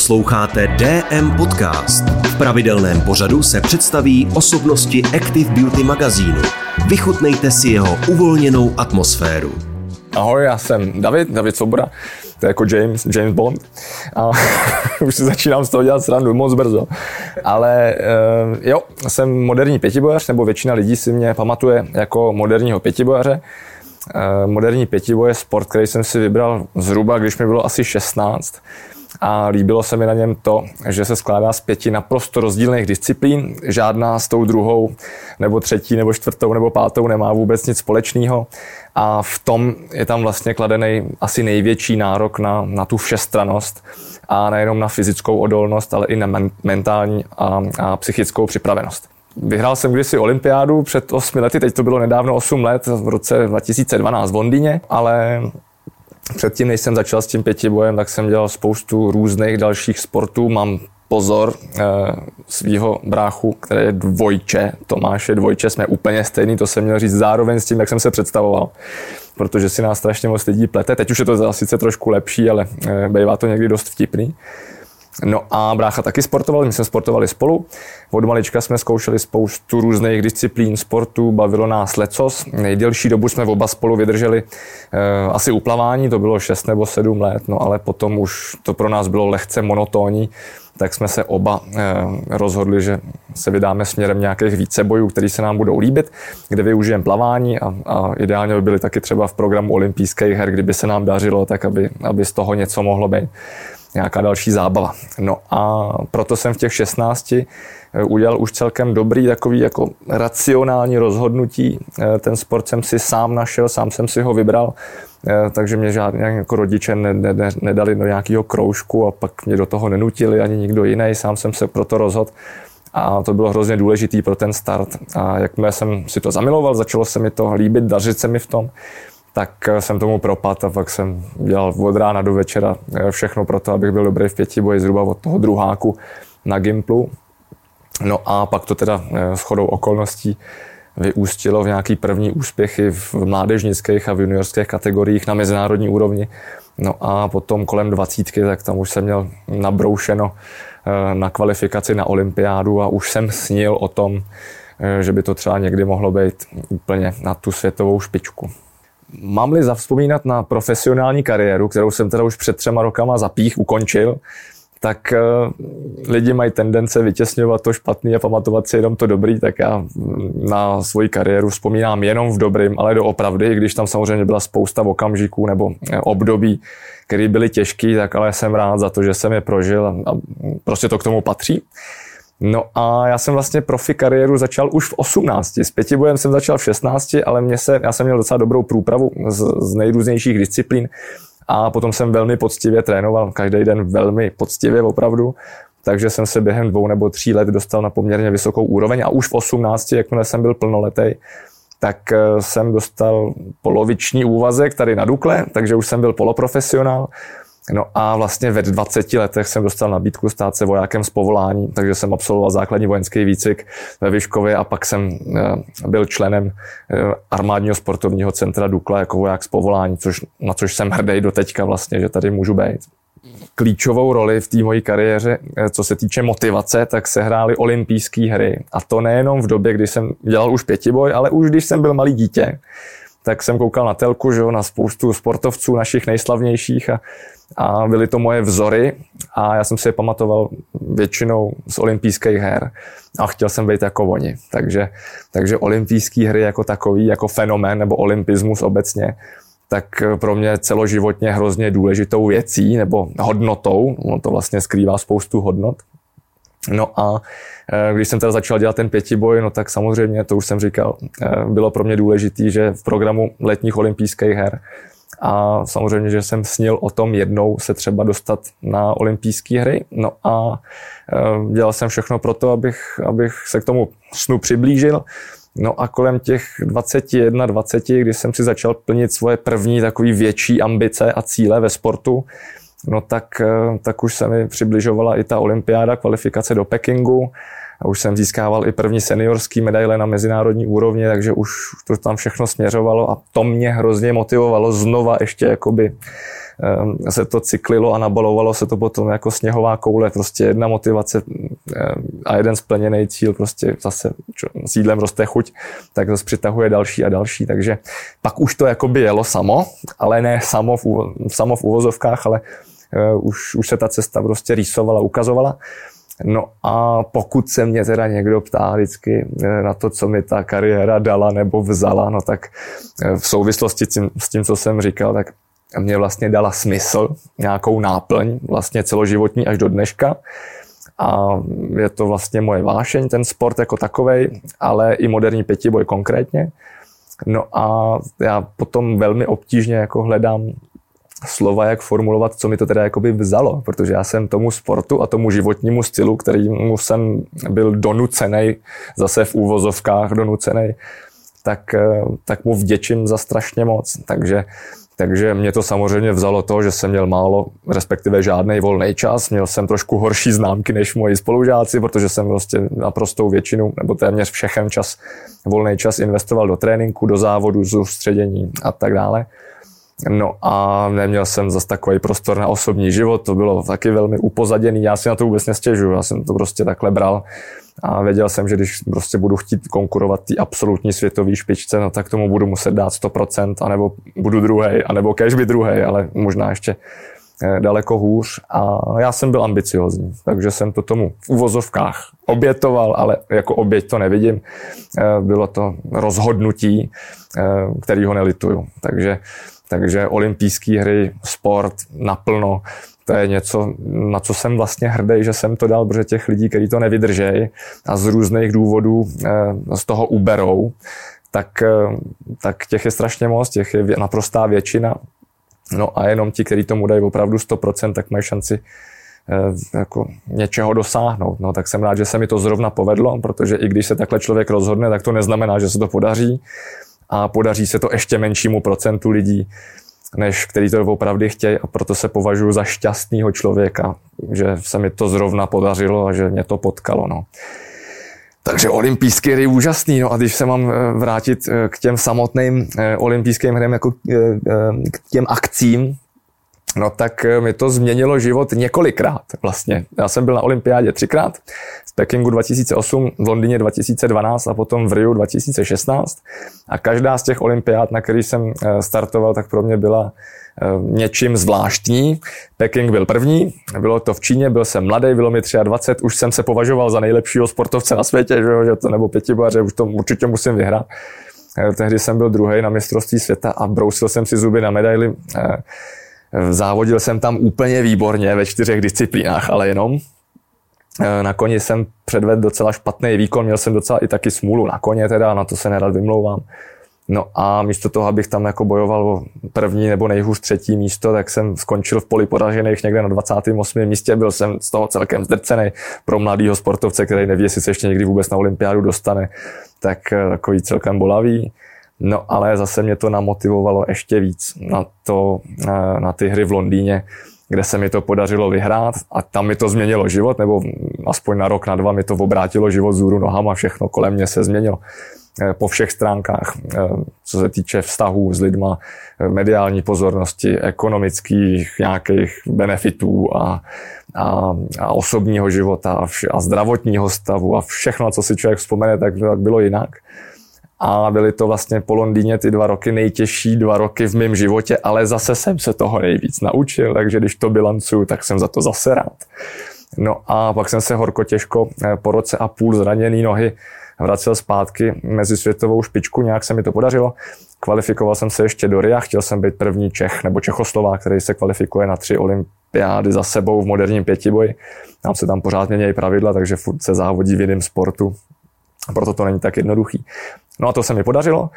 Posloucháte DM Podcast. V pravidelném pořadu se představí osobnosti Active Beauty magazínu. Vychutnejte si jeho uvolněnou atmosféru. Ahoj, já jsem David, David Svoboda, to je jako James, James Bond. A už si začínám z toho dělat srandu moc brzo. Ale uh, jo, jsem moderní pětibojař, nebo většina lidí si mě pamatuje jako moderního pětibojaře. Uh, moderní pětiboj je sport, který jsem si vybral zhruba, když mi bylo asi 16 a líbilo se mi na něm to, že se skládá z pěti naprosto rozdílných disciplín. Žádná s tou druhou, nebo třetí, nebo čtvrtou, nebo pátou nemá vůbec nic společného. A v tom je tam vlastně kladený asi největší nárok na, na tu všestranost a nejenom na fyzickou odolnost, ale i na men, mentální a, a psychickou připravenost. Vyhrál jsem kdysi olympiádu před 8 lety, teď to bylo nedávno 8 let, v roce 2012 v Londýně, ale Předtím, než jsem začal s tím pětibojem, tak jsem dělal spoustu různých dalších sportů. Mám pozor e, svého bráchu, který je dvojče, Tomáš je dvojče, jsme úplně stejný, to jsem měl říct zároveň s tím, jak jsem se představoval, protože si nás strašně moc lidí plete. Teď už je to sice trošku lepší, ale e, bývá to někdy dost vtipný. No a brácha taky sportoval, my jsme sportovali spolu. Od malička jsme zkoušeli spoustu různých disciplín sportu, bavilo nás lecos. Nejdelší dobu jsme oba spolu vydrželi e, asi uplavání, to bylo 6 nebo 7 let, no ale potom už to pro nás bylo lehce monotónní, tak jsme se oba e, rozhodli, že se vydáme směrem nějakých vícebojů, který se nám budou líbit, kde využijeme plavání a, a ideálně by byly taky třeba v programu olympijských her, kdyby se nám dařilo, tak aby, aby z toho něco mohlo být nějaká další zábava. No a proto jsem v těch 16 eh, udělal už celkem dobrý takový jako racionální rozhodnutí. Eh, ten sport jsem si sám našel, sám jsem si ho vybral, eh, takže mě žádně jako rodiče ne, ne, nedali do nějakého kroužku a pak mě do toho nenutili ani nikdo jiný, sám jsem se proto rozhodl. A to bylo hrozně důležitý pro ten start. A jakmile jsem si to zamiloval, začalo se mi to líbit, dařit se mi v tom, tak eh, jsem tomu propad a pak jsem dělal od rána do večera eh, všechno pro to, abych byl dobrý v pětiboji zhruba od toho druháku na Gimplu. No a pak to teda eh, s chodou okolností vyústilo v nějaký první úspěchy v mládežnických a v juniorských kategoriích na mezinárodní úrovni. No a potom kolem dvacítky, tak tam už jsem měl nabroušeno na kvalifikaci na olympiádu a už jsem snil o tom, že by to třeba někdy mohlo být úplně na tu světovou špičku. Mám-li zavzpomínat na profesionální kariéru, kterou jsem teda už před třema rokama zapích, ukončil, tak uh, lidi mají tendence vytěsňovat to špatný a pamatovat si jenom to dobrý, tak já na svoji kariéru vzpomínám jenom v dobrým, ale doopravdy, i když tam samozřejmě byla spousta okamžiků nebo eh, období, které byly těžké, tak ale jsem rád za to, že jsem je prožil a prostě to k tomu patří. No a já jsem vlastně profi kariéru začal už v 18. S pětibojem jsem začal v 16, ale mě se, já jsem měl docela dobrou průpravu z, z nejrůznějších disciplín. A potom jsem velmi poctivě trénoval, každý den velmi poctivě opravdu, takže jsem se během dvou nebo tří let dostal na poměrně vysokou úroveň. A už v 18, jakmile jsem byl plnoletý, tak eh, jsem dostal poloviční úvazek tady na Dukle, takže už jsem byl poloprofesionál No a vlastně ve 20 letech jsem dostal nabídku stát se vojákem z povolání, takže jsem absolvoval základní vojenský výcvik ve Vyškově a pak jsem eh, byl členem eh, armádního sportovního centra Dukla jako voják z povolání, což, na což jsem hrdý do teďka vlastně, že tady můžu být. Klíčovou roli v té mojí kariéře, eh, co se týče motivace, tak se hrály olympijské hry. A to nejenom v době, kdy jsem dělal už pětiboj, ale už když jsem byl malý dítě tak jsem koukal na telku, že jo, na spoustu sportovců našich nejslavnějších a, a byly to moje vzory a já jsem si je pamatoval většinou z olympijských her a chtěl jsem být jako oni. Takže, takže olympijské hry jako takový, jako fenomén nebo olympismus obecně, tak pro mě celoživotně hrozně důležitou věcí nebo hodnotou, no to vlastně skrývá spoustu hodnot. No a Eh, když jsem teda začal dělat ten pětiboj, no tak samozřejmě, to už jsem říkal, eh, bylo pro mě důležité, že v programu letních olympijských her a samozřejmě, že jsem snil o tom jednou se třeba dostat na olympijské hry. No a eh, dělal jsem všechno pro to, abych, abych se k tomu snu přiblížil. No a kolem těch 21, 20, kdy jsem si začal plnit svoje první takový větší ambice a cíle ve sportu, no tak, tak už se mi přibližovala i ta olympiáda, kvalifikace do Pekingu a už jsem získával i první seniorský medaile na mezinárodní úrovni, takže už to tam všechno směřovalo a to mě hrozně motivovalo znova ještě jakoby Ehm, se to cyklilo a nabalovalo se to potom jako sněhová koule, prostě jedna motivace ehm, a jeden splněný cíl, prostě zase s jídlem roste chuť, tak zase přitahuje další a další, takže pak už to jako by jelo samo, ale ne samo v, samo v uvozovkách, ale uh, už, už se ta cesta prostě rýsovala, ukazovala. No a pokud se mě teda někdo ptá vždycky eh, na to, co mi ta kariéra dala nebo vzala, no tak eh, v souvislosti s tím, s tím co jsem říkal, tak mě vlastně dala smysl, nějakou náplň, vlastně celoživotní až do dneška. A je to vlastně moje vášeň, ten sport jako takový, ale i moderní pětiboj konkrétně. No a já potom velmi obtížně jako hledám slova, jak formulovat, co mi to teda jakoby vzalo, protože já jsem tomu sportu a tomu životnímu stylu, kterýmu jsem byl donucený, zase v úvozovkách donucený, tak, eh, tak mu vděčím za strašně moc. Takže takže mě to samozřejmě vzalo to, že jsem měl málo, respektive žádný volný čas. Měl jsem trošku horší známky než moji spolužáci, protože jsem prostě naprostou většinu, nebo téměř všechen čas, volný čas investoval do tréninku, do závodu, soustředění a tak dále. No a neměl jsem zase takový prostor na osobní život, to bylo taky velmi upozaděný, já si na to vůbec nestěžuju, já jsem to prostě takhle bral a věděl jsem, že když prostě budu chtít konkurovat té absolutní světové špičce, no tak tomu budu muset dát 100%, anebo budu druhý, anebo kež by druhý, ale možná ještě eh, daleko hůř a já jsem byl ambiciozní, takže jsem to tomu v uvozovkách obětoval, ale jako oběť to nevidím. Eh, bylo to rozhodnutí, eh, kterýho nelituju. Takže takže olympijské hry, sport naplno, to je něco, na co jsem vlastně hrdý, že jsem to dal, protože těch lidí, kteří to nevydržejí a z různých důvodů eh, z toho uberou, tak, eh, tak těch je strašně moc, těch je naprostá většina. No a jenom ti, kteří tomu dají opravdu 100%, tak mají šanci eh, jako něčeho dosáhnout. No, tak jsem rád, že se mi to zrovna povedlo, protože i když se takhle člověk rozhodne, tak to neznamená, že se to podaří a podaří se to ještě menšímu procentu lidí, než který to opravdu chtějí a proto se považuji za šťastného člověka, že se mi to zrovna podařilo a že mě to potkalo. No. Takže olympijské hry úžasný. No a když se mám eh, vrátit eh, k těm samotným eh, olympijským hrám, jako k těm akcím, No tak eh, mi to změnilo život několikrát vlastně. Já jsem byl na olympiádě třikrát, v Pekingu 2008, v Londýně 2012 a potom v Riu 2016. A každá z těch olympiád, na který jsem eh, startoval, tak pro mě byla eh, něčím zvláštní. Peking byl první, bylo to v Číně, byl jsem mladý, bylo mi 23, už jsem se považoval za nejlepšího sportovce na světě, že, to, nebo pětibaře, už to určitě musím vyhrát. Tehdy jsem byl druhý na mistrovství světa a brousil jsem si zuby na medaili Závodil jsem tam úplně výborně ve čtyřech disciplínách, ale jenom. E, na koni jsem předvedl docela špatný výkon, měl jsem docela i taky smůlu na koně teda, na to se nerad vymlouvám. No a místo toho, abych tam jako bojoval o první nebo nejhůř třetí místo, tak jsem skončil v poli poražených někde na 28. místě. Byl jsem z toho celkem zdrcený pro mladého sportovce, který neví, jestli se ještě někdy vůbec na olympiádu dostane, tak e, takový celkem bolavý. No ale zase mě to namotivovalo ještě víc na, to, na ty hry v Londýně, kde se mi to podařilo vyhrát a tam mi to změnilo život, nebo aspoň na rok, na dva mi to obrátilo život zůru nohama, všechno kolem mě se změnilo. Eh, po všech stránkách, eh, co se týče vztahů s lidma, eh, mediální pozornosti, ekonomických nějakých benefitů a, a, a osobního života a, vše, a zdravotního stavu a všechno, co si člověk vzpomene, tak bylo jinak a byly to vlastně po Londýně ty dva roky nejtěžší dva roky v mém životě, ale zase jsem se toho nejvíc naučil, takže když to bilancuju, tak jsem za to zase rád. No a pak jsem se horko těžko eh, po roce a půl zraněný nohy vracel zpátky mezi světovou špičku, nějak se mi to podařilo. Kvalifikoval jsem se ještě do RIA, chtěl jsem být první Čech nebo Čechoslovák, který se kvalifikuje na tři olympiády za sebou v moderním pětiboji. Tam se tam pořád mění pravidla, takže furt se závodí v jiném sportu. Proto to není tak jednoduchý. No a to se mi podařilo.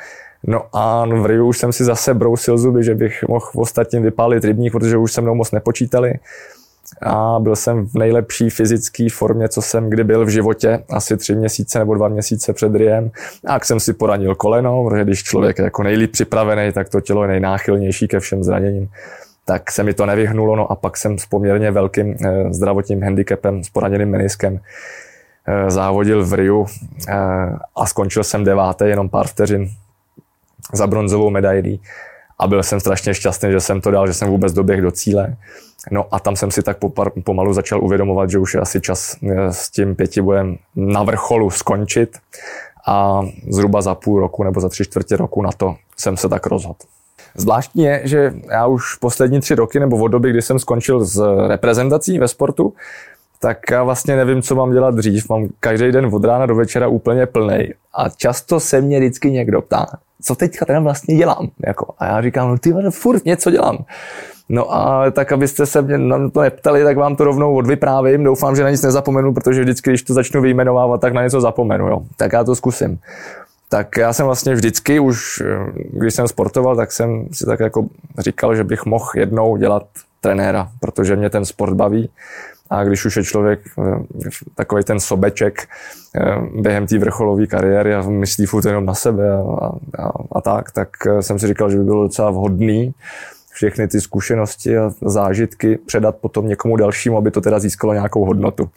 No a v Riu už jsem si zase brousil zuby, že bych mohl ostatním vypálit rybník, protože už se mnou moc nepočítali. A byl jsem v nejlepší fyzické formě, co jsem kdy byl v životě, asi tři měsíce nebo dva měsíce před Riem. A jak jsem si poranil koleno, protože když člověk je jako nejlíp připravený, tak to tělo je nejnáchylnější ke všem zraněním tak se mi to nevyhnulo, no a pak jsem s poměrně velkým eh, zdravotním handicapem, s poraněným meniskem, závodil v Riu a skončil jsem devátý, jenom pár vteřin za bronzovou medailí a byl jsem strašně šťastný, že jsem to dal, že jsem vůbec doběh do cíle. No a tam jsem si tak pomalu začal uvědomovat, že už je asi čas eh, s tím pětibojem na vrcholu skončit a zhruba za půl roku nebo za tři čtvrtě roku na to jsem se tak rozhodl. Zvláštní je, že já už poslední tři roky nebo od doby, kdy jsem skončil s reprezentací ve sportu, tak já vlastně nevím, co mám dělat dřív. Mám každý den od rána do večera úplně plný. A často se mě vždycky někdo ptá, co teďka teda vlastně dělám. Jako, a já říkám, no ty furt něco dělám. No a tak, abyste se mě na to neptali, tak vám to rovnou odvyprávím. Doufám, že na nic nezapomenu, protože vždycky, když to začnu vyjmenovávat, tak na něco zapomenu. Jo. Tak já to zkusím. Tak já jsem vlastně vždycky už, když jsem sportoval, tak jsem si tak jako říkal, že bych mohl jednou dělat trenéra, protože mě ten sport baví. A když už je člověk eh, takový ten sobeček eh, během té vrcholové kariéry a myslí furt jenom na sebe a, a, a tak, tak eh, jsem si říkal, že by bylo docela vhodný všechny ty zkušenosti a zážitky předat potom někomu dalšímu, aby to teda získalo nějakou hodnotu.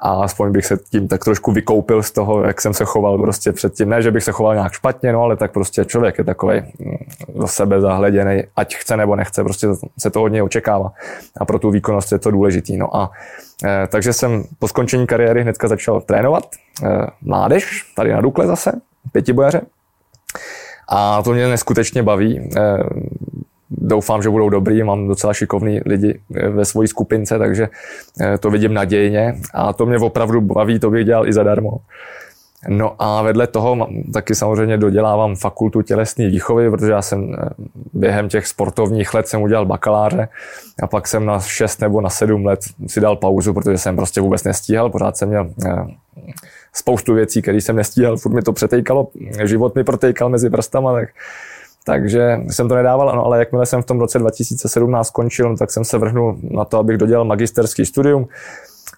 A aspoň bych se tím tak trošku vykoupil z toho, jak jsem se choval prostě předtím. Ne, že bych se choval nějak špatně, no, ale tak prostě člověk je takový mm, do sebe zahleděný, ať chce nebo nechce, prostě se to hodně očekává. A pro tu výkonnost je to důležitý. No a e, takže jsem po skončení kariéry hnedka začal trénovat e, mládež, tady na Dukle zase, pětibojaře. A to mě neskutečně baví. E, doufám, že budou dobrý, mám docela šikovný lidi eh, ve své skupince, takže eh, to vidím nadějně a to mě opravdu baví, to bych dělal i zadarmo. No a vedle toho taky samozřejmě dodělávám fakultu tělesné výchovy, protože já jsem eh, během těch sportovních let jsem udělal bakaláře a pak jsem na 6 nebo na 7 let si dal pauzu, protože jsem prostě vůbec nestíhal, pořád jsem měl spoustu věcí, které jsem nestíhal, furt mi to přetejkalo, život mi protejkal mezi prstama, tak takže jsem to nedával, no, ale jakmile jsem v tom roce 2017 skončil, tak jsem se vrhnul na to, abych dodělal magisterský studium,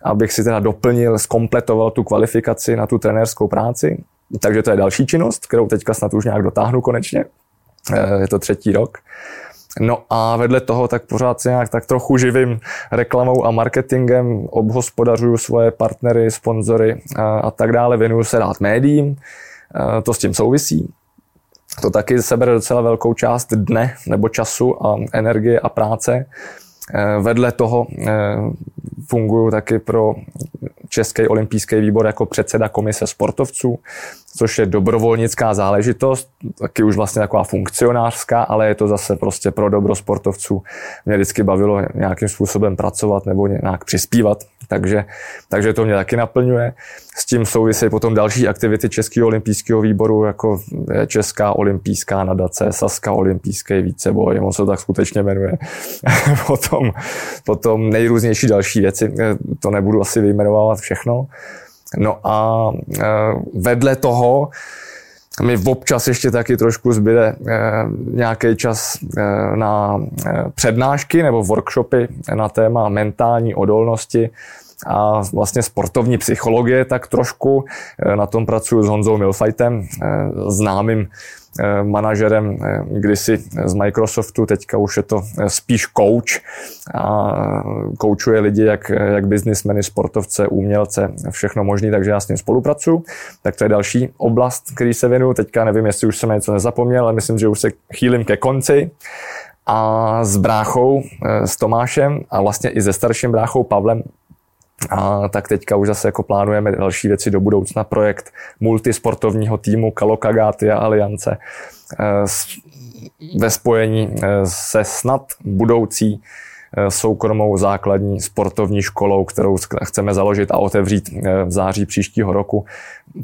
abych si teda doplnil, skompletoval tu kvalifikaci na tu trenérskou práci. Takže to je další činnost, kterou teďka snad už nějak dotáhnu konečně. Eh, je to třetí rok. No a vedle toho tak pořád se nějak tak trochu živím reklamou a marketingem, obhospodařuju svoje partnery, sponzory a, a tak dále, věnuju se rád médiím, eh, to s tím souvisí. To taky sebere docela velkou část dne nebo času a energie a práce. Eh, vedle toho eh, funguji taky pro Český olympijský výbor jako předseda komise sportovců, což je dobrovolnická záležitost, taky už vlastně taková funkcionářská, ale je to zase prostě pro dobro sportovců. Mě vždycky bavilo nějakým způsobem pracovat nebo nějak přispívat takže, takže to mě taky naplňuje. S tím souvisí potom další aktivity Českého olympijského výboru, jako Česká olympijská nadace, Saska olympijský víceboj, on se tak skutečně jmenuje. potom, potom nejrůznější další věci, to nebudu asi vyjmenovávat všechno. No a e, vedle toho mi občas ještě taky trošku zbyde e, nějaký čas na přednášky nebo workshopy na téma mentální odolnosti a vlastně sportovní psychologie, tak trošku na tom pracuji s Honzou Milfajtem, známým manažerem kdysi z Microsoftu, teďka už je to spíš coach a koučuje lidi jak, jak biznismeny, sportovce, umělce, všechno možné, takže já s ním spolupracuju. Tak to je další oblast, který se věnuju. Teďka nevím, jestli už jsem něco nezapomněl, ale myslím, že už se chýlím ke konci a s bráchou, s Tomášem a vlastně i se starším bráchou Pavlem a tak teďka už zase jako plánujeme další věci do budoucna. Projekt multisportovního týmu Kalokagatia Aliance eh, ve spojení eh, se snad budoucí soukromou základní sportovní školou, kterou chceme založit a otevřít v září příštího roku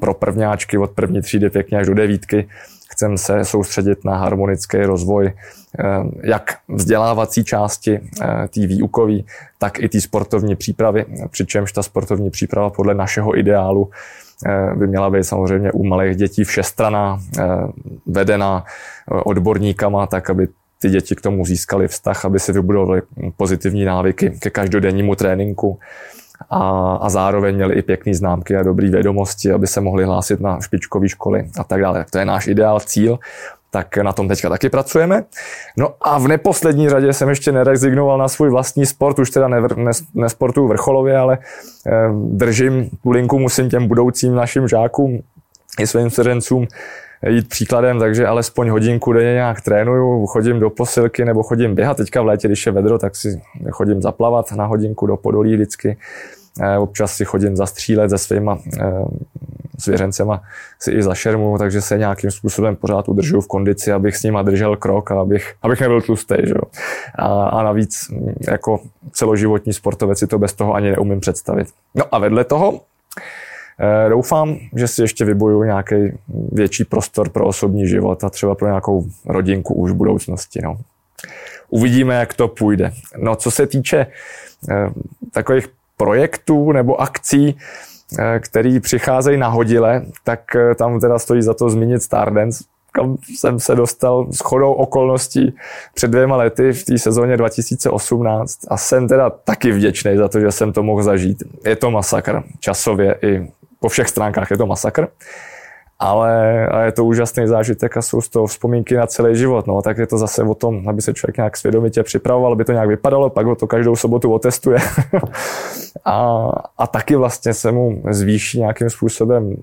pro prvňáčky od první třídy pěkně až do devítky. Chceme se soustředit na harmonický rozvoj Eh, jak vzdělávací části eh, té výukové, tak i té sportovní přípravy, přičemž ta sportovní příprava podle našeho ideálu eh, by měla být samozřejmě u malých dětí všestraná, vedená odborníkama, tak aby ty děti k tomu získali vztah, aby si vybudovali pozitivní návyky ke každodennímu tréninku a, a zároveň měli i pěkné známky a dobré vědomosti, aby se mohli hlásit na špičkové školy a tak dále. To je náš ideál, cíl tak na tom teďka taky pracujeme. No a v neposlední řadě jsem ještě nerezignoval na svůj vlastní sport, už teda nevr, nes, nesportuju vrcholově, ale eh, držím tu linku, musím těm budoucím našim žákům i svým seřencům jít příkladem, takže alespoň hodinku denně nějak trénuju, chodím do posilky nebo chodím běhat. Teďka v létě, když je vedro, tak si chodím zaplavat na hodinku do Podolí vždycky. Eh, občas si chodím zastřílet se svýma eh, svěřencema si i za šermu, takže se nějakým způsobem pořád udržuju v kondici, abych s nima držel krok a abych, abych nebyl tlustý. Že? A, a navíc jako celoživotní sportovec si to bez toho ani neumím představit. No a vedle toho doufám, že si ještě vyboju nějaký větší prostor pro osobní život a třeba pro nějakou rodinku už v budoucnosti. No. Uvidíme, jak to půjde. No, co se týče eh, takových projektů nebo akcí, eh, který přicházejí nahodile, tak tam teda stojí za to zmínit Stardance, kam jsem se dostal s chodou okolností před dvěma lety v té sezóně 2018 a jsem teda taky vděčný za to, že jsem to mohl zažít. Je to masakr, časově i po všech stránkách je to masakr, ale, ale je to úžasný zážitek a jsou z toho vzpomínky na celý život. No, tak je to zase o tom, aby se člověk nějak svědomitě připravoval, aby to nějak vypadalo, pak ho to každou sobotu otestuje. a, a taky vlastně se mu zvýší nějakým způsobem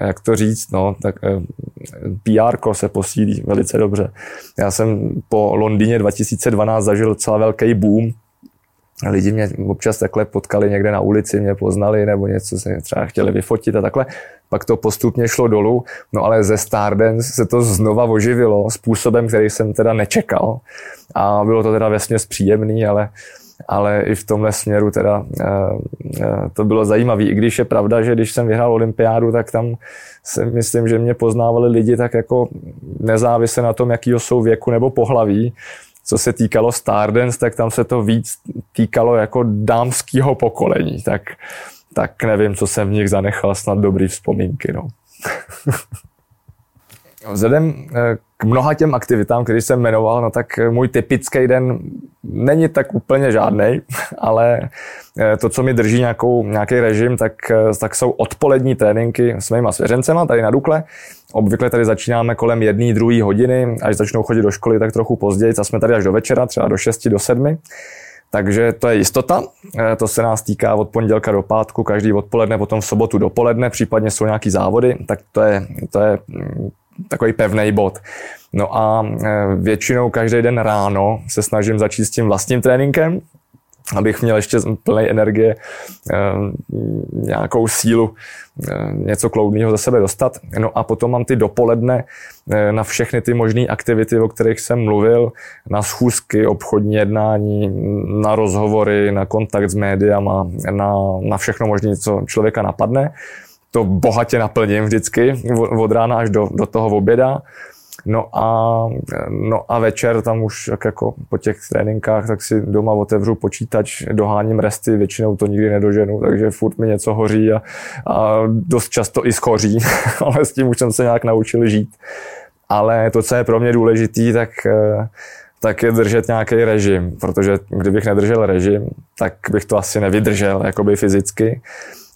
jak to říct, no, tak PR se posílí velice dobře. Já jsem po Londýně 2012 zažil docela velký boom lidi mě občas takhle potkali někde na ulici, mě poznali nebo něco se třeba chtěli vyfotit a takhle. Pak to postupně šlo dolů, no ale ze Stardance se to znova oživilo způsobem, který jsem teda nečekal. A bylo to teda vesměs příjemný, ale ale i v tomhle směru teda uh, uh, to bylo zajímavé. I když je pravda, že když jsem vyhrál olympiádu, tak tam si myslím, že mě poznávali lidi tak jako nezávisle na tom, jakýho jsou věku nebo pohlaví, co se týkalo Stardance, tak tam se to víc týkalo jako dámského pokolení, tak, tak nevím, co jsem v nich zanechal, snad dobrý vzpomínky. No. Vzhledem eh, mnoha těm aktivitám, které jsem jmenoval, no tak můj typický den není tak úplně žádný, ale eh, to, co mi drží nějakou, nějaký režim, tak, eh, tak jsou odpolední tréninky s mýma svěřencema tady na Dukle. Obvykle tady začínáme kolem jedné, druhé hodiny, až začnou chodit do školy, tak trochu později, a jsme tady až do večera, třeba do 6, do 7. Takže to je jistota. Eh, to se nás týká od pondělka do pátku, každý odpoledne, potom v sobotu dopoledne, případně jsou nějaký závody, tak to je, to je mm, takový pevný bod. No a eh, většinou každý den ráno se snažím začít s tím vlastním tréninkem, abych měl ještě plný energie, eh, nějakou sílu, eh, něco kloudného za sebe dostat. No a potom mám ty dopoledne na všechny ty možné aktivity, o kterých jsem mluvil, na schůzky, obchodní jednání, na rozhovory, na kontakt s médiama, na, na všechno možné, co člověka napadne. To bohatě naplním vždycky od rána až do, do toho oběda. No a, no a večer tam už jak jako po těch tréninkách, tak si doma otevřu počítač, doháním resty, většinou to nikdy nedoženu, takže furt mi něco hoří a, a dost často i schoří, ale s tím už jsem se nějak naučil žít. Ale to, co je pro mě důležitý, tak, tak je držet nějaký režim, protože kdybych nedržel režim, tak bych to asi nevydržel jakoby fyzicky.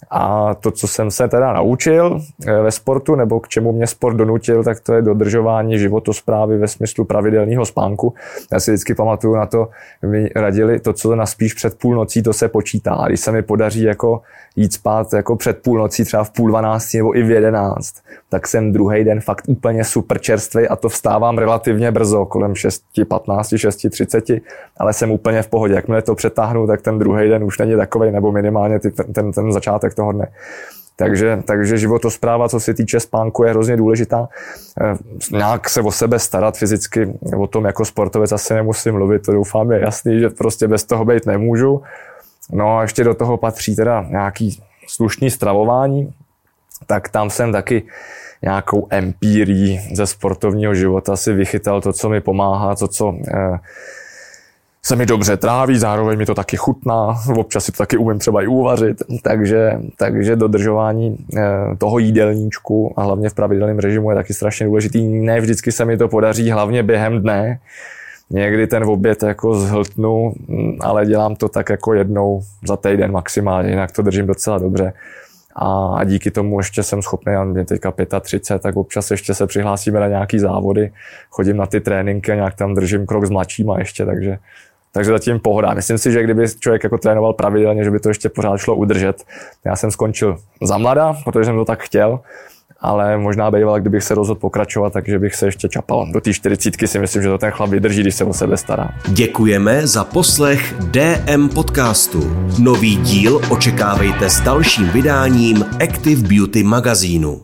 A to, co jsem se teda naučil eh, ve sportu, nebo k čemu mě sport donutil, tak to je dodržování životosprávy ve smyslu pravidelného spánku. Já si vždycky pamatuju na to, mi radili, to, co naspíš před půlnocí, to se počítá. A když se mi podaří jako jít spát jako před půlnocí, třeba v půl dvanácti nebo i v jedenáct, tak jsem druhý den fakt úplně super čerstvý a to vstávám relativně brzo, kolem 6.15, 6.30, ale jsem úplně v pohodě. Jakmile to přetáhnu, tak ten druhý den už není takový, nebo minimálně ty, ten, ten, ten začátek toho dne. Takže, takže životospráva, co se týče spánku, je hrozně důležitá. Eh, nějak se o sebe starat fyzicky, o tom jako sportovec asi nemusím mluvit, to doufám je jasný, že prostě bez toho být nemůžu. No a ještě do toho patří teda nějaký slušný stravování, tak tam jsem taky nějakou empírií ze sportovního života si vychytal to, co mi pomáhá, to, co eh, se mi dobře tráví, zároveň mi to taky chutná, občas si to taky umím třeba i uvařit, takže, takže dodržování eh, toho jídelníčku a hlavně v pravidelném režimu je taky strašně důležitý. Ne vždycky se mi to podaří, hlavně během dne, Někdy ten oběd jako zhltnu, ale dělám to tak jako jednou za týden maximálně, jinak to držím docela dobře. a díky tomu ještě jsem schopný, já mě teďka 35, tak občas ještě se přihlásíme na nějaký závody, chodím na ty tréninky a nějak tam držím krok s mladšíma ještě, takže takže zatím pohoda. Myslím si, že kdyby člověk jako trénoval pravidelně, že by to ještě pořád šlo udržet. Já jsem skončil za mlada, protože jsem to tak chtěl, ale možná býval, kdybych se rozhodl pokračovat, takže bych se ještě čapal. Do té 40 si myslím, že to ten chlap vydrží, když se o sebe stará. Děkujeme za poslech DM podcastu. Nový díl očekávejte s dalším vydáním Active Beauty magazínu.